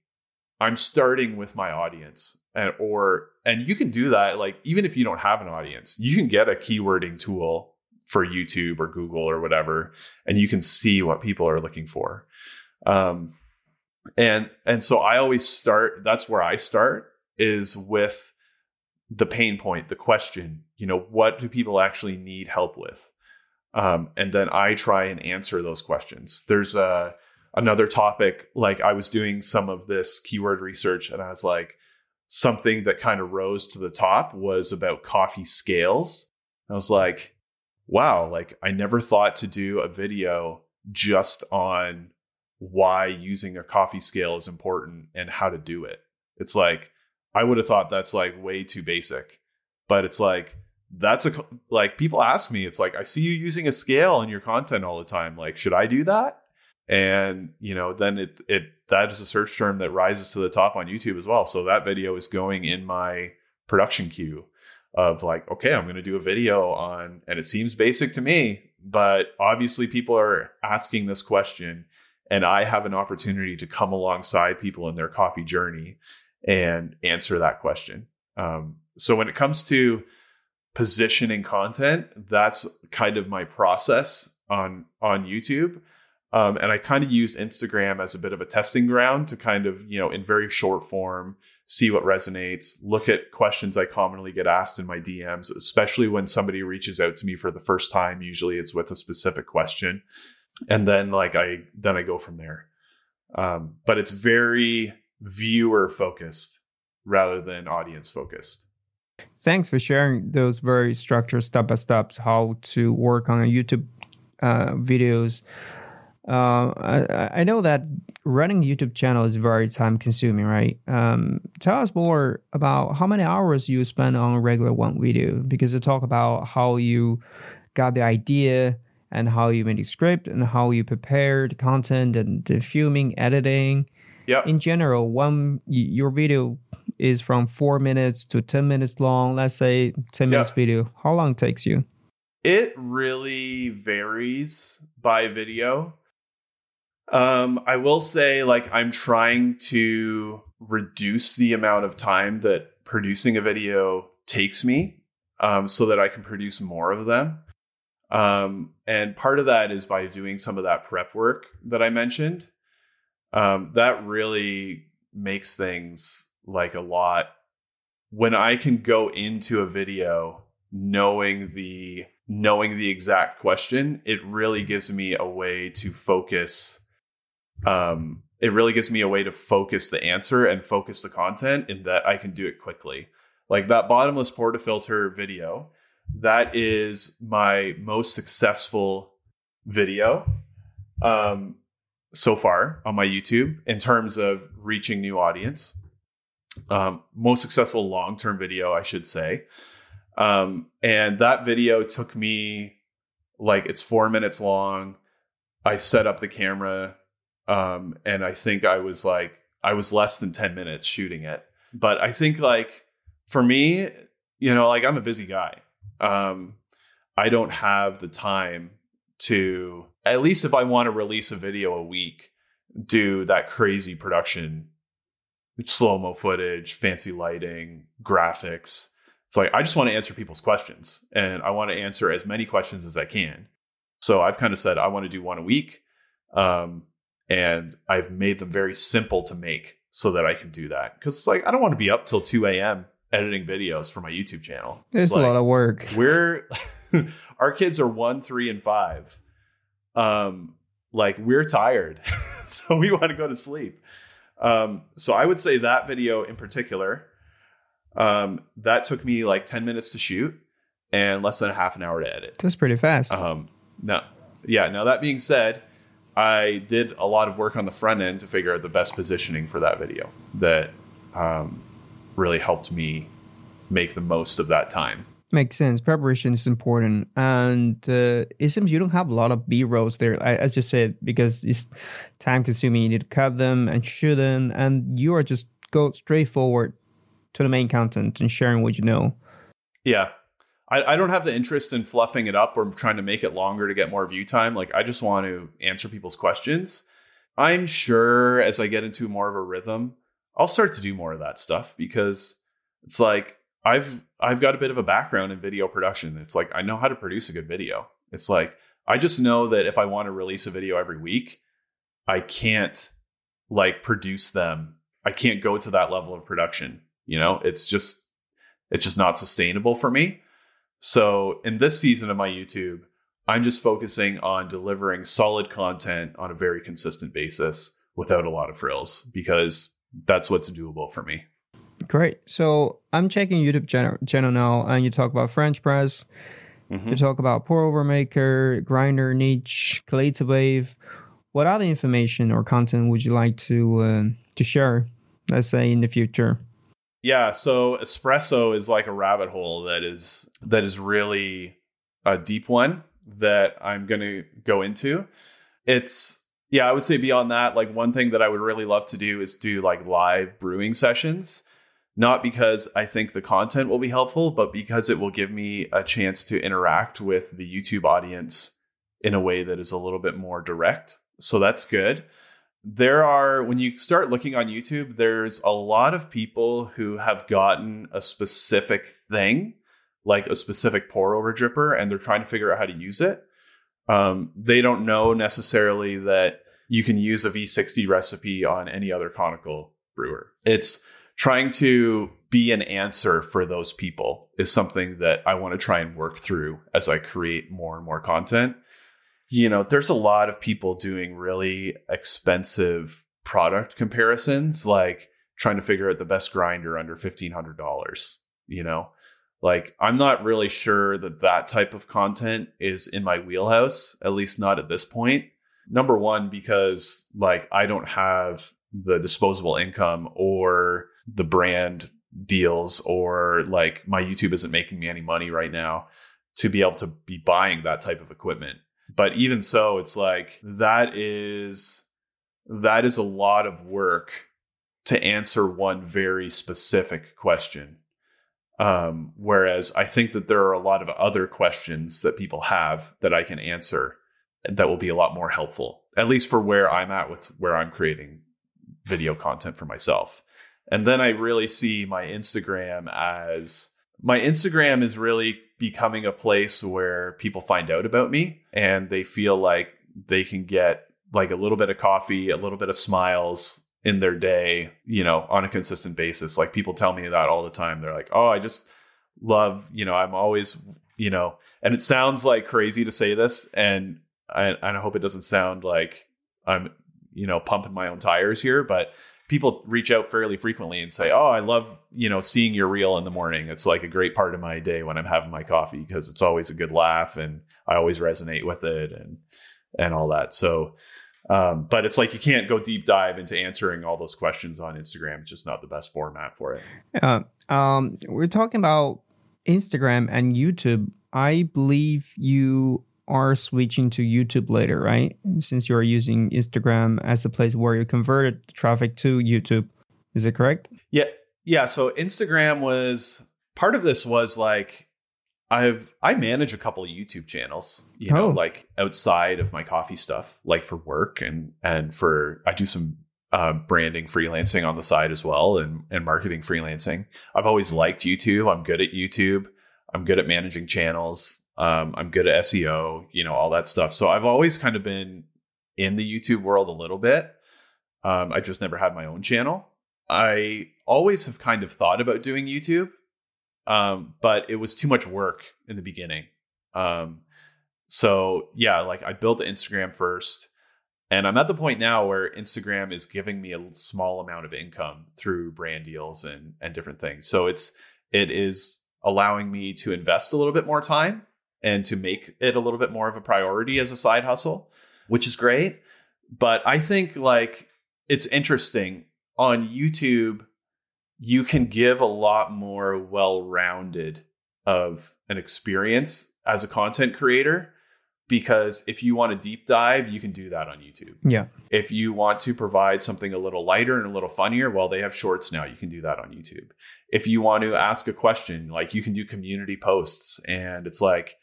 I'm starting with my audience. And or and you can do that like even if you don't have an audience, you can get a keywording tool for YouTube or Google or whatever and you can see what people are looking for. Um and and so I always start that's where I start is with the pain point, the question, you know, what do people actually need help with? Um, and then I try and answer those questions. There's a another topic like I was doing some of this keyword research, and I was like, something that kind of rose to the top was about coffee scales. I was like, wow, like I never thought to do a video just on why using a coffee scale is important and how to do it. It's like I would have thought that's like way too basic, but it's like that's a like people ask me it's like i see you using a scale in your content all the time like should i do that? And you know then it it that is a search term that rises to the top on youtube as well. So that video is going in my production queue of like okay i'm going to do a video on and it seems basic to me but obviously people are asking this question and i have an opportunity to come alongside people in their coffee journey and answer that question. Um, so when it comes to positioning content that's kind of my process on on youtube. Um, and i kind of used instagram as a bit of a testing ground to kind of you know in very short form see what resonates look at questions i commonly get asked in my dms especially when somebody reaches out to me for the first time usually it's with a specific question. And then like i then i go from there. Um, but it's very viewer focused rather than audience focused Thanks for sharing those very structured step by steps how to work on YouTube uh, videos. Uh, I, I, know that running YouTube channel is very time consuming, right? Um, tell us more about how many hours you spend on a regular one video because you talk about how you got the idea and how you made the script and how you prepared the content and the filming, editing. Yeah. In general, one your video is from four minutes to 10 minutes long. Let's say 10 minutes video. How long takes you? It really varies by video. Um, I will say, like, I'm trying to reduce the amount of time that producing a video takes me um, so that I can produce more of them. Um, and part of that is by doing some of that prep work that I mentioned. Um, that really makes things like a lot when I can go into a video knowing the knowing the exact question, it really gives me a way to focus um it really gives me a way to focus the answer and focus the content in that I can do it quickly. Like that bottomless portafilter video, that is my most successful video um, so far on my YouTube in terms of reaching new audience. Um, most successful long term video, I should say. Um, and that video took me like it's four minutes long. I set up the camera, um, and I think I was like I was less than ten minutes shooting it. But I think like for me, you know, like I'm a busy guy. Um, I don't have the time to at least if I want to release a video a week, do that crazy production, slow mo footage, fancy lighting, graphics. It's like I just want to answer people's questions and I want to answer as many questions as I can. So I've kind of said I want to do one a week. Um, and I've made them very simple to make so that I can do that. Because it's like I don't want to be up till 2 a.m. editing videos for my YouTube channel. It's, like, a lot of work. We're our kids are one, three, and five. Um, like we're tired, so we want to go to sleep. Um, so I would say that video in particular, um, that took me like 10 minutes to shoot and less than a half an hour to edit. That's pretty fast. Um, now, yeah. Now that being said, I did a lot of work on the front end to figure out the best positioning for that video that um, really helped me make the most of that time. Makes sense. Preparation is important, and uh, it seems you don't have a lot of B rolls there, as you said, because it's time consuming. You need to cut them and shoot them, and you are just go straight forward to the main content and sharing what you know. Yeah, I, I don't have the interest in fluffing it up or trying to make it longer to get more view time. Like I just want to answer people's questions. I'm sure as I get into more of a rhythm, I'll start to do more of that stuff because it's like I've I've got a bit of a background in video production. It's like I know how to produce a good video. It's like I just know that if I want to release a video every week, I can't like produce them. I can't go to that level of production. You know, it's just it's just not sustainable for me. So in this season of my YouTube, I'm just focusing on delivering solid content on a very consistent basis without a lot of frills because that's what's doable for me. Great. So I'm checking YouTube channel, channel now, and you talk about French press. Mm-hmm. You talk about pour over maker, grinder niche, Kalita Wave. What other information or content would you like to uh, to share? Let's say in the future. Yeah. So espresso is like a rabbit hole that is that is really a deep one that I'm going to go into. It's yeah, I would say beyond that, like one thing that I would really love to do is do like live brewing sessions not because I think the content will be helpful, but because it will give me a chance to interact with the YouTube audience in a way that is a little bit more direct. So that's good. There are, when you start looking on YouTube, there's a lot of people who have gotten a specific thing, like a specific pour over dripper, and they're trying to figure out how to use it. Um, they don't know necessarily that you can use a V60 recipe on any other conical brewer. It's trying to be an answer for those people is something that I want to try and work through as I create more and more content. You know, there's a lot of people doing really expensive product comparisons, like trying to figure out the best grinder under $1,500, you know? Like, I'm not really sure that that type of content is in my wheelhouse, at least not at this point. Number one, because like I don't have the disposable income or the brand deals or like my YouTube isn't making me any money right now to be able to be buying that type of equipment. But even so, it's like that is that is a lot of work to answer one very specific question. Um, whereas I think that there are a lot of other questions that people have that I can answer that will be a lot more helpful, at least for where I'm at with where I'm creating video content for myself. And then I really see my Instagram as my Instagram is really becoming a place where people find out about me and they feel like they can get like a little bit of coffee, a little bit of smiles in their day, you know, on a consistent basis. Like people tell me that all the time. They're like, "Oh, I just love, you know, I'm always, you know." And it sounds like crazy to say this and I, I hope it doesn't sound like I'm you know, pumping my own tires here, but people reach out fairly frequently and say, "Oh, I love you know seeing your reel in the morning. It's like a great part of my day when I'm having my coffee because it's always a good laugh and I always resonate with it and and all that." So, um, but it's like you can't go deep dive into answering all those questions on Instagram. It's just not the best format for it. Yeah. Um, we're talking about Instagram and YouTube. I believe you are switching to YouTube later, right? Since you're using Instagram as the place where you converted traffic to YouTube. Is it correct? Yeah. Yeah. So Instagram was part of this was like I've I manage a couple of YouTube channels, you know, Oh. like outside of my coffee stuff, like for work and and for I do some uh, branding freelancing on the side as well and and marketing freelancing. I've always liked YouTube. I'm good at YouTube. I'm good at managing channels. Um, I'm good at SEO, you know, all that stuff. So I've always kind of been in the YouTube world a little bit. Um, I just never had my own channel. I always have kind of thought about doing YouTube, um, but it was too much work in the beginning. Um, so yeah, like I built Instagram first, and I'm at the point now where Instagram is giving me a small amount of income through brand deals and and different things. So it's it is allowing me to invest a little bit more time and to make it a little bit more of a priority as a side hustle, which is great. But I think like it's interesting on YouTube, you can give a lot more well rounded of an experience as a content creator because if you want to deep dive, you can do that on YouTube. Yeah. If you want to provide something a little lighter and a little funnier, well, they have shorts now. You can do that on YouTube. If you want to ask a question, like you can do community posts. And it's like,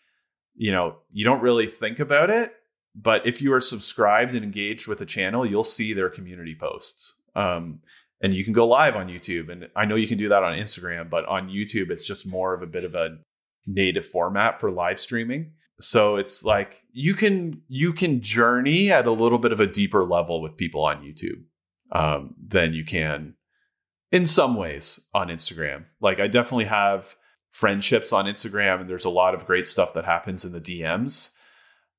you know, you don't really think about it, but if you are subscribed and engaged with a channel, you'll see their community posts. Um, and you can go live on YouTube. And I know you can do that on Instagram, but on YouTube, it's just more of a bit of a native format for live streaming. So it's like you can you can journey at a little bit of a deeper level with people on YouTube um, than you can in some ways on Instagram. Like I definitely have friendships on Instagram, and there's a lot of great stuff that happens in the DMs.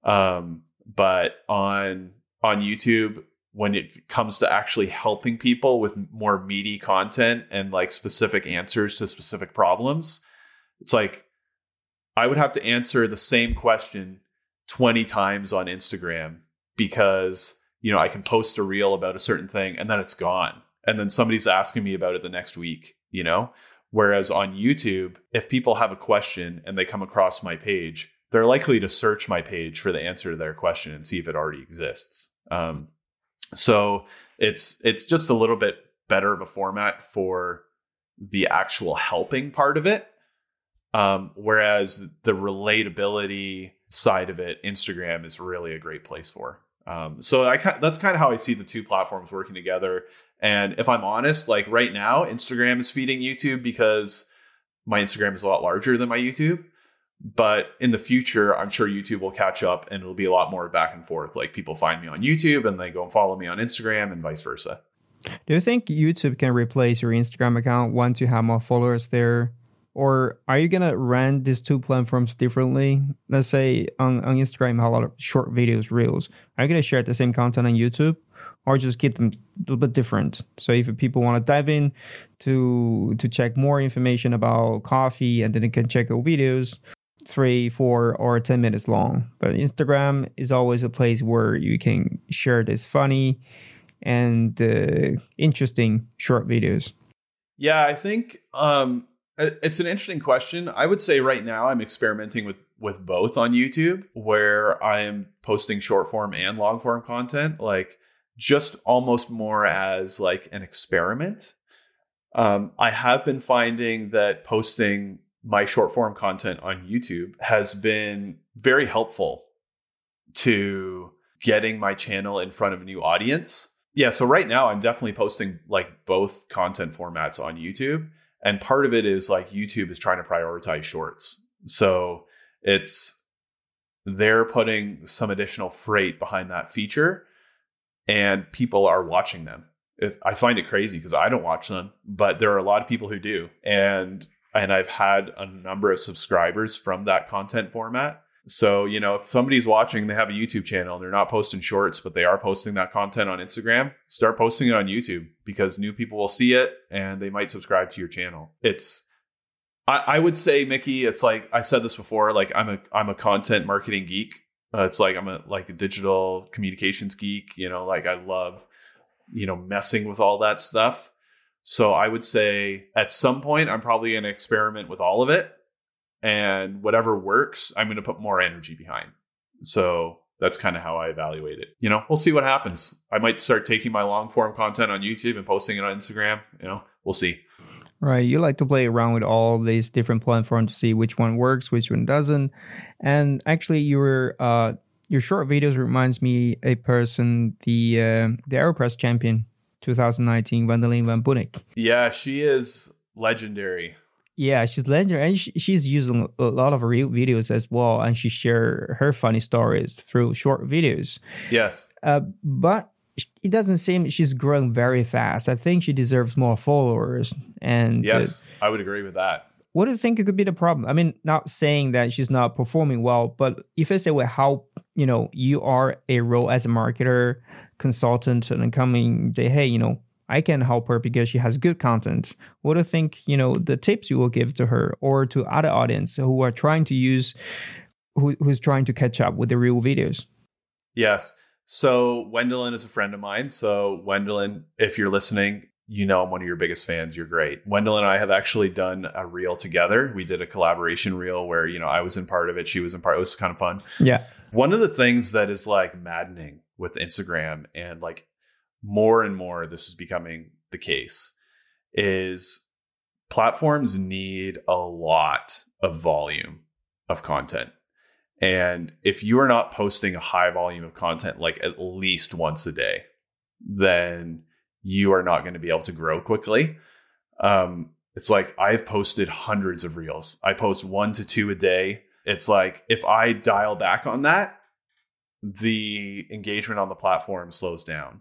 Um, but on on YouTube, when it comes to actually helping people with more meaty content and like specific answers to specific problems, it's like I would have to answer the same question 20 times on Instagram because, you know, I can post a reel about a certain thing and then it's gone. And then somebody's asking me about it the next week, you know? Whereas on YouTube, if people have a question and they come across my page, they're likely to search my page for the answer to their question and see if it already exists. Um, so it's it's just a little bit better of a format for the actual helping part of it. Um, whereas the relatability side of it, Instagram is really a great place for. Um, so I that's kind of how I see the two platforms working together. And if I'm honest, like right now, Instagram is feeding YouTube because my Instagram is a lot larger than my YouTube. But in the future, I'm sure YouTube will catch up and it'll be a lot more back and forth. Like people find me on YouTube and they go and follow me on Instagram and vice versa. Do you think YouTube can replace your Instagram account once you have more followers there? Or are you gonna run these two platforms differently? Let's say on, on Instagram a lot of short videos, reels. Are you gonna share the same content on YouTube? Or just keep them a little bit different. So if people want to dive in to to check more information about coffee and then they can check your videos, three, four, or ten minutes long. But Instagram is always a place where you can share this funny and uh, interesting short videos. Yeah, I think um, it's an interesting question. I would say right now I'm experimenting with with both on YouTube, where I am posting short form and long form content, like just almost more as like an experiment. Um, I have been finding that posting my short form content on YouTube has been very helpful to getting my channel in front of a new audience. Yeah, so right now I'm definitely posting like both content formats on YouTube. And part of it is like YouTube is trying to prioritize shorts. So it's they're putting some additional freight behind that feature and people are watching them. It's, I find it crazy because I don't watch them, but there are a lot of people who do. And and I've had a number of subscribers from that content format. So, you know, if somebody's watching, they have a YouTube channel and they're not posting shorts, but they are posting that content on Instagram, start posting it on YouTube because new people will see it and they might subscribe to your channel. It's I, I would say, Mickey, it's like I said this before, like I'm a I'm a content marketing geek. Uh, it's like I'm a like a digital communications geek, you know, like I love, you know, messing with all that stuff. So I would say at some point I'm probably going to experiment with all of it and whatever works, I'm going to put more energy behind. So that's kind of how I evaluate it. You know, we'll see what happens. I might start taking my long form content on YouTube and posting it on Instagram. You know, we'll see. Right. You like to play around with all these different platforms to see which one works, which one doesn't. And actually, your uh, your short videos reminds me a person, the uh, the Aeropress champion 2019, Wendelien van Bunnik. Yeah, she is legendary. Yeah, she's legendary, and she, she's using a lot of reel videos as well, and she share her funny stories through short videos. Yes, uh, but it doesn't seem she's growing very fast. I think she deserves more followers. And yes, uh, I would agree with that. What do you think could be the problem? I mean, not saying that she's not performing well, but if I say well, how you know you are a role as a marketer, consultant, and coming, hey, you know, I can help her because she has good content. What do you think, you know, the tips you will give to her or to other audience who are trying to use, who, who's trying to catch up with the reel videos? Yes. So Wendelien is a friend of mine. So Wendelien, if you're listening, you know I'm one of your biggest fans. You're great. Wendelien and I have actually done a reel together. We did a collaboration reel where, you know, I was in part of it, she was in part. It was kind of fun. Yeah. One of the things that is like maddening with Instagram and like more and more this is becoming the case is platforms need a lot of volume of content. And if you are not posting a high volume of content like at least once a day, then you are not going to be able to grow quickly. Um, it's like I've posted hundreds of reels. I post one to two a day. It's like if I dial back on that, the engagement on the platform slows down.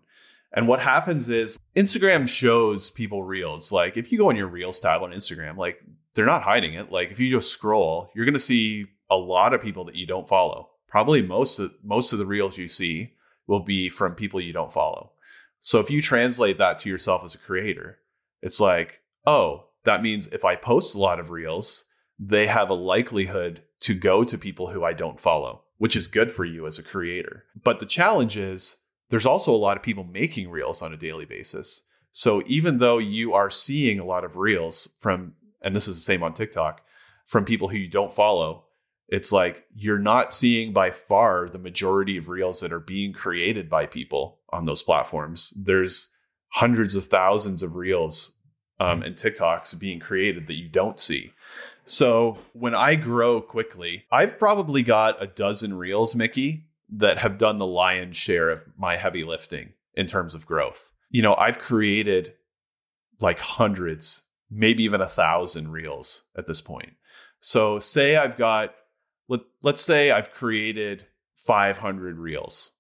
And what happens is Instagram shows people reels. Like if you go on your reels tab on Instagram, like they're not hiding it. Like if you just scroll, you're going to see a lot of people that you don't follow. Probably most of most of the reels you see will be from people you don't follow. So if you translate that to yourself as a creator, it's like, oh, that means if I post a lot of reels, they have a likelihood to go to people who I don't follow, which is good for you as a creator. But the challenge is there's also a lot of people making reels on a daily basis. So even though you are seeing a lot of reels from, and this is the same on TikTok, from people who you don't follow, it's like you're not seeing by far the majority of reels that are being created by people on those platforms. There's hundreds of thousands of reels um, and TikToks being created that you don't see. So when I grow quickly, I've probably got a dozen reels, Mickey, that have done the lion's share of my heavy lifting in terms of growth. You know, I've created like hundreds, maybe even a thousand reels at this point. So, say I've got, let, let's say I've created 500 reels,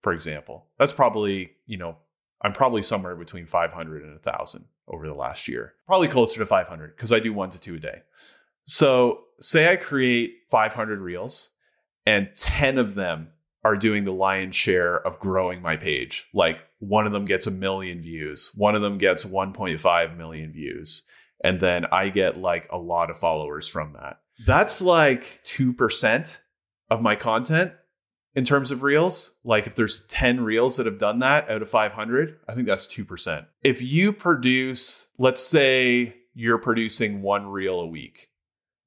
for example. That's probably, you know, I'm probably somewhere between 500 and 1,000 over the last year. Probably closer to 500 because I do one to two a day. So, say I create 500 reels and 10 of them are doing the lion's share of growing my page. Like one of them gets a million views, one of them gets 1.5 million views, and then I get like a lot of followers from that. That's like 2% of my content in terms of reels. Like if there's 10 reels that have done that out of 500, I think that's 2%. If you produce, let's say you're producing one reel a week,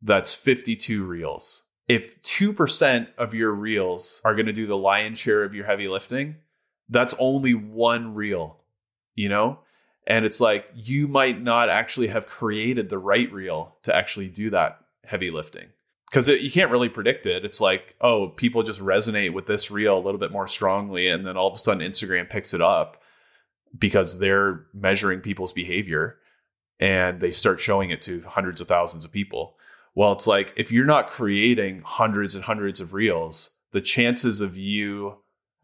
that's 52 reels if 2% of your reels are going to do the lion's share of your heavy lifting, that's only one reel, you know? And it's like you might not actually have created the right reel to actually do that heavy lifting because you can't really predict it. It's like, oh, people just resonate with this reel a little bit more strongly. And then all of a sudden, Instagram picks it up because they're measuring people's behavior and they start showing it to hundreds of thousands of people. Well, it's like if you're not creating hundreds and hundreds of reels, the chances of you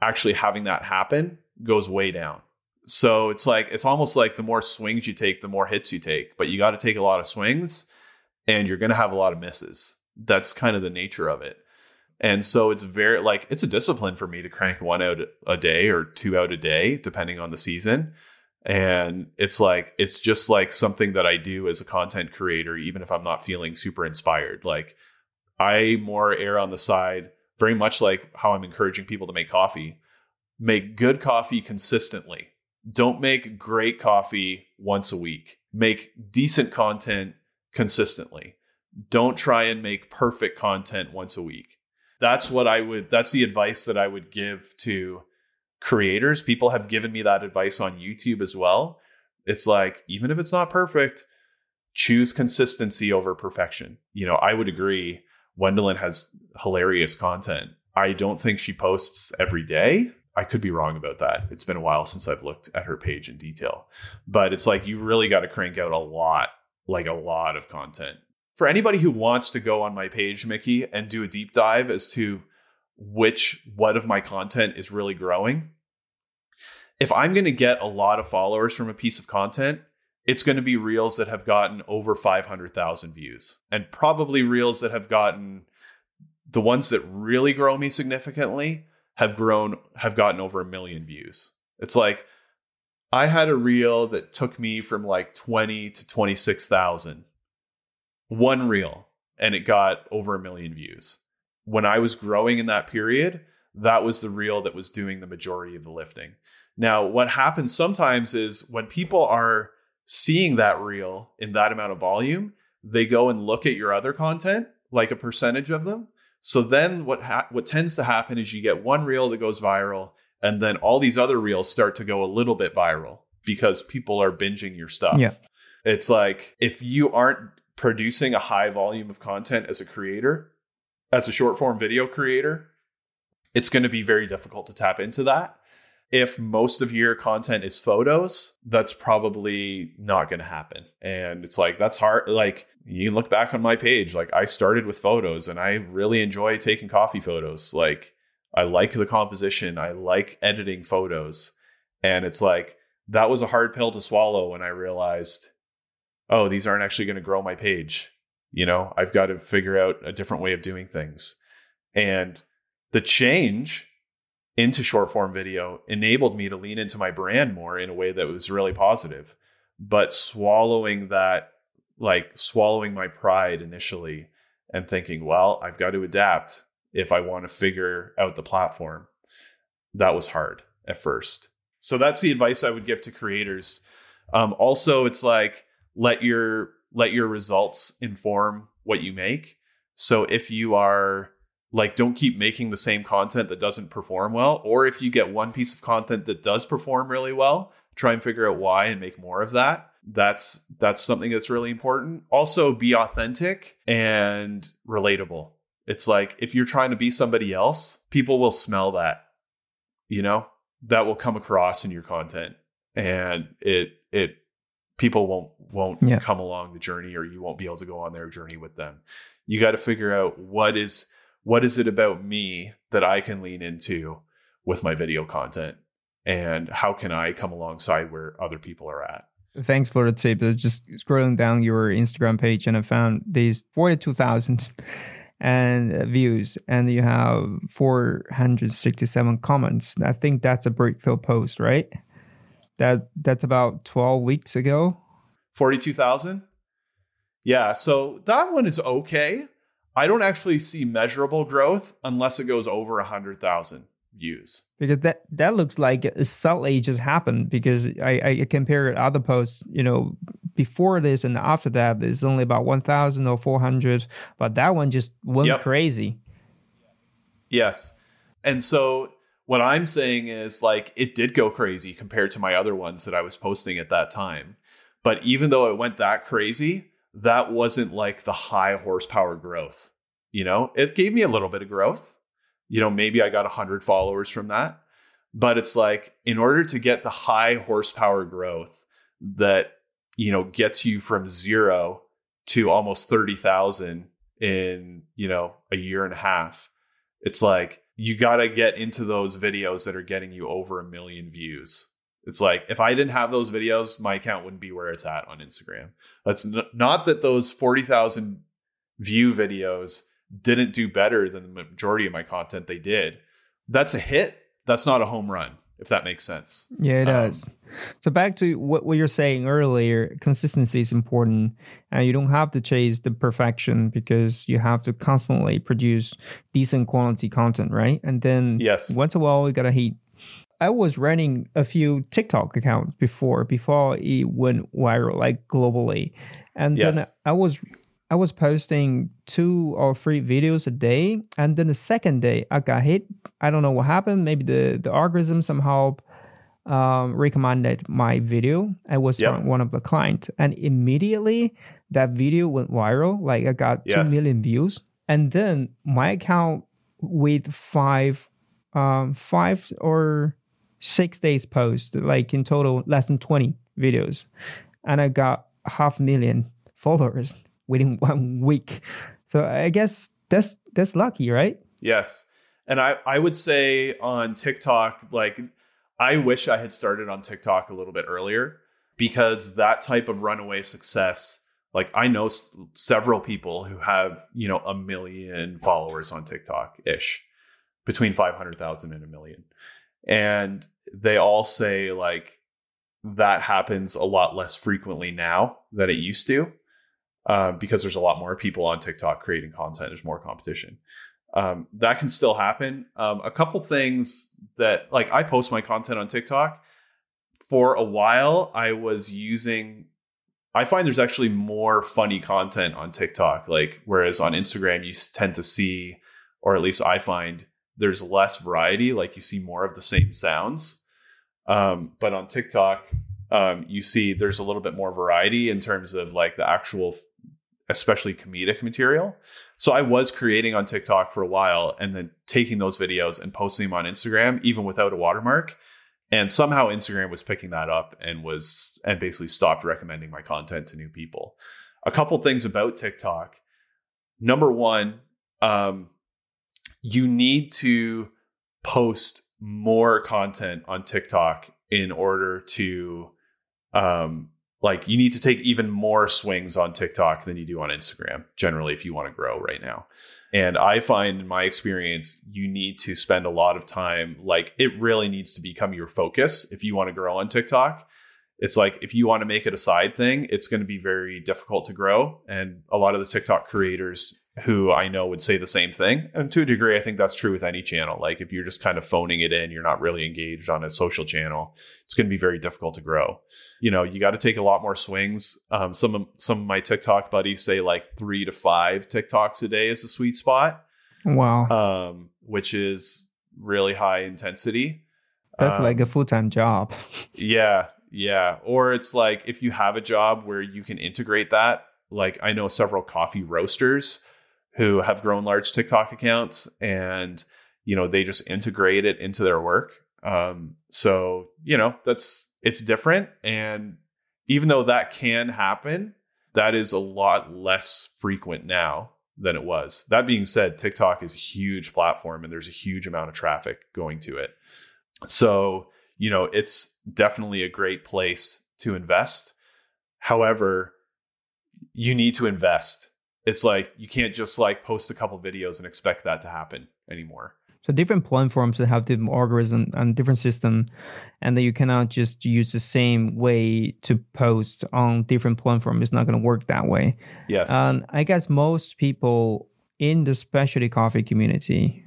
actually having that happen goes way down. So it's like it's almost like the more swings you take, the more hits you take, but you got to take a lot of swings and you're going to have a lot of misses. That's kind of the nature of it. And so it's very like it's a discipline for me to crank one out a day or two out a day, depending on the season. And it's like it's just like something that I do as a content creator, even if I'm not feeling super inspired. Like I more err on the side, very much like how I'm encouraging people to make coffee. Make good coffee consistently. Don't make great coffee once a week. Make decent content consistently. Don't try and make perfect content once a week that's what I would that's the advice that I would give to creators. People have given me that advice on YouTube as well. It's like even if it's not perfect, choose consistency over perfection. You know, I would agree Wendelien has hilarious content. I don't think she posts every day. I could be wrong about that. It's been a while since I've looked at her page in detail. But it's like you really got to crank out a lot, like a lot of content for anybody who wants to go on my page, Mickey, and do a deep dive as to which what of my content is really growing, if I'm going to get a lot of followers from a piece of content, it's going to be reels that have gotten over 500,000 views and probably reels that have gotten the ones that really grow me significantly have grown have gotten over a million views. It's like I had a reel that took me from like 20 to 26,000 one reel and it got over a million views. When I was growing in that period, that was the reel that was doing the majority of the lifting. Now, what happens sometimes is when people are seeing that reel in that amount of volume, they go and look at your other content, like a percentage of them. So then what ha- what tends to happen is you get one reel that goes viral and then all these other reels start to go a little bit viral because people are binging your stuff. Yeah. It's like if you aren't producing a high volume of content as a creator, as a short form video creator, it's going to be very difficult to tap into that. If most of your content is photos, that's probably not going to happen. And it's like, that's hard. Like, you look back on my page, like, I started with photos and I really enjoy taking coffee photos. Like, I like the composition, I like editing photos. And it's like, that was a hard pill to swallow when I realized oh, these aren't actually going to grow my page. You know, I've got to figure out a different way of doing things. And the change into short form video enabled me to lean into my brand more in a way that was really positive. But swallowing that, like swallowing my pride initially and thinking, well, I've got to adapt if I want to figure out the platform, that was hard at first. So that's the advice I would give to creators. Um, also, it's like, let your let your results inform what you make. So if you are like don't keep making the same content that doesn't perform well or if you get one piece of content that does perform really well, try and figure out why and make more of that. That's that's something that's really important. Also be authentic and relatable. It's like if you're trying to be somebody else, people will smell that. You know? That will come across in your content and it it people won't won't yeah. come along the journey or you won't be able to go on their journey with them you got to figure out what is what is it about me that i can lean into with my video content and how can i come alongside where other people are at thanks for the tip uh, just scrolling down your instagram page and i found these 42000 and views and you have 467 comments i think that's a breakthrough post right that that's about 12 weeks ago. 42,000? Yeah, so that one is okay. I don't actually see measurable growth unless it goes over 100,000 views. Because that that looks like suddenly just happened because I, I compare other posts, you know, before this and after that, there's only about 1,000 or 400, but that one just went yep. crazy. Yes. And so what I'm saying is like it did go crazy compared to my other ones that I was posting at that time. But even though it went that crazy, that wasn't like the high horsepower growth. You know, it gave me a little bit of growth. You know, maybe I got 100 followers from that. But it's like in order to get the high horsepower growth that, you know, gets you from 0 to almost 30,000 in, you know, a year and a half. It's like you got to get into those videos that are getting you over a million views. It's like if I didn't have those videos, my account wouldn't be where it's at on Instagram. That's n- not that those 40,000 view videos didn't do better than the majority of my content they did, that's a hit. That's not a home run, if that makes sense. Yeah, it Um, does. So back to what, what you're saying earlier, consistency is important, and you don't have to chase the perfection because you have to constantly produce decent quality content, right? And then Yes. once a while you gotta hit. I was running a few TikTok accounts before before it went viral like globally, and then I was I was posting two or three videos a day, and then the second day I got hit. I don't know what happened. Maybe the the algorithm somehow um, recommended my video. I was Yep. one of the clients, and immediately that video went viral. Like I got Yes. two million views, and then my account with five, um, five or six days post, like in total less than twenty videos, and I got half million followers within one week. So I guess that's that's lucky, right? Yes. And I, I would say on TikTok, like, I wish I had started on TikTok a little bit earlier because that type of runaway success, like, I know s- several people who have, you know, a million followers on TikTok ish, between 500,000 and a million. And they all say, like, that happens a lot less frequently now than it used to um, because there's a lot more people on TikTok creating content. There's more competition um, that can still happen. Um, a couple things that like I post my content on TikTok. For a while, I was using. I find there's actually more funny content on TikTok, like whereas on Instagram you tend to see, or at least I find there's less variety. Like you see more of the same sounds. Um, but on TikTok, um, you see there's a little bit more variety in terms of like the actual, especially comedic material. So I was creating on TikTok for a while and then taking those videos and posting them on Instagram, even without a watermark. And somehow Instagram was picking that up and was and basically stopped recommending my content to new people. A couple things about TikTok. Number one, um, you need to post more content on TikTok in order to um, like you need to take even more swings on TikTok than you do on Instagram generally if you want to grow right now. And I find in my experience you need to spend a lot of time like it really needs to become your focus if you want to grow on TikTok. It's like if you want to make it a side thing, it's going to be very difficult to grow and a lot of the TikTok creators who I know would say the same thing. And to a degree I think that's true with any channel. Like if you're just kind of phoning it in, you're not really engaged on a social channel, it's going to be very difficult to grow you know you got to take a lot more swings um, some of some of my tiktok buddies say like three to five tiktoks a day is the sweet spot Wow, um, which is really high intensity that's um, like a full time job. yeah yeah or it's like if you have a job where you can integrate that like i know several coffee roasters who have grown large tiktok accounts and you know they just integrate it into their work. Um, so you know that's it's different. And even though that can happen that is a lot less frequent now than it was. That being said tiktok is a huge platform and there's a huge amount of traffic going to it. So you know it's definitely a great place to invest. However you need to invest it's like you can't just like post a couple videos and expect that to happen anymore So different platforms that have different algorithm and different system, and that you cannot just use the same way to post on different platform. It's not going to work that way. yes And I guess most people in the specialty coffee community,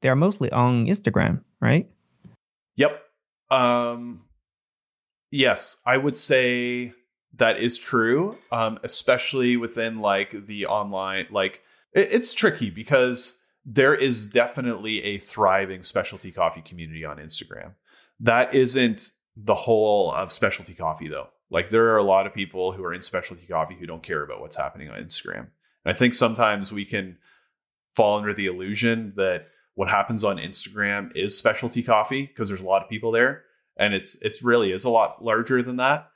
they are mostly on Instagram, right? Yep. Um yes, I would say that is true. Um especially within like the online like it, it's tricky because there is definitely a thriving specialty coffee community on Instagram. That isn't the whole of specialty coffee though. Like there are a lot of people who are in specialty coffee who don't care about what's happening on Instagram. And I think sometimes we can fall under the illusion that what happens on Instagram is specialty coffee because there's a lot of people there and it's it's really is a lot larger than that.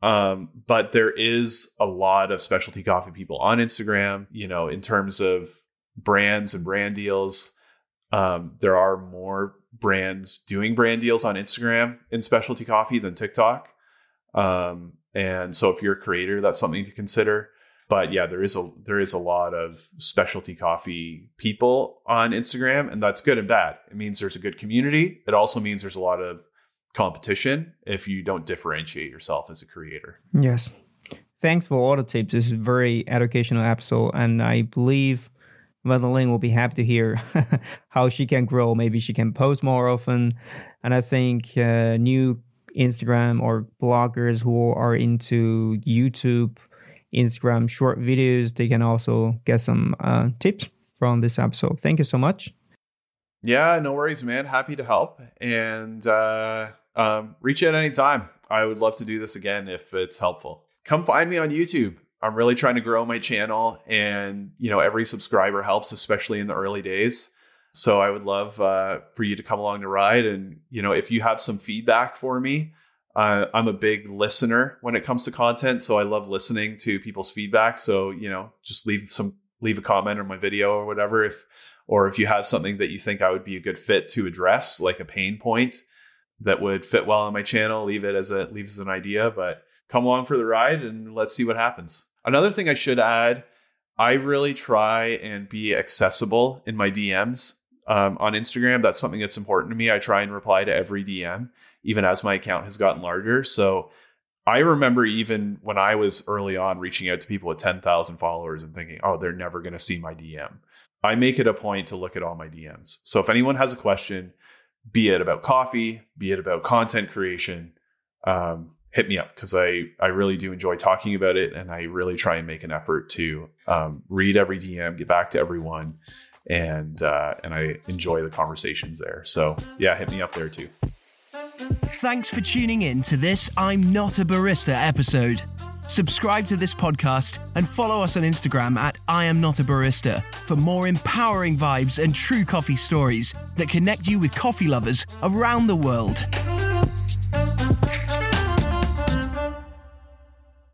Um, but there is a lot of specialty coffee people on Instagram, you know, in terms of brands and brand deals. Um, there are more brands doing brand deals on Instagram in specialty coffee than TikTok. Um, and so if you're a creator, that's something to consider. But yeah, there is a there is a lot of specialty coffee people on Instagram, and that's good and bad. It means there's a good community. It also means there's a lot of competition if you don't differentiate yourself as a creator. Yes. Thanks for all the tips. This is a very educational episode, and I believe Madeline will be happy to hear how she can grow. Maybe she can post more often. And I think uh, new Instagram or bloggers who are into YouTube, Instagram short videos, they can also get some uh, tips from this episode. Thank you so much. Yeah, no worries, man. Happy to help. And uh, um, reach out anytime. I would love to do this again if it's helpful. Come find me on YouTube. I'm really trying to grow my channel, and you know, every subscriber helps, especially in the early days. So I would love uh, for you to come along the ride, and you know, if you have some feedback for me, uh, I'm a big listener when it comes to content, so I love listening to people's feedback. So you know, just leave some leave a comment on my video or whatever if or if you have something that you think I would be a good fit to address, like a pain point that would fit well on my channel, leave it as a leave as an idea. But come along for the ride and let's see what happens. Another thing I should add, I really try and be accessible in my DMs. Um, on Instagram, that's something that's important to me. I try and reply to every DM, even as my account has gotten larger. So I remember even when I was early on reaching out to people with 10,000 followers and thinking, oh, they're never going to see my DM. I make it a point to look at all my DMs. So if anyone has a question, be it about coffee, be it about content creation, um, hit me up because I I really do enjoy talking about it, and I really try and make an effort to um, read every DM, get back to everyone, and uh, and I enjoy the conversations there. So yeah, hit me up there too. Thanks for tuning in to this I'm Not a Barista episode. Subscribe to this podcast and follow us on Instagram at I am not a barista for more empowering vibes and true coffee stories that connect you with coffee lovers around the world.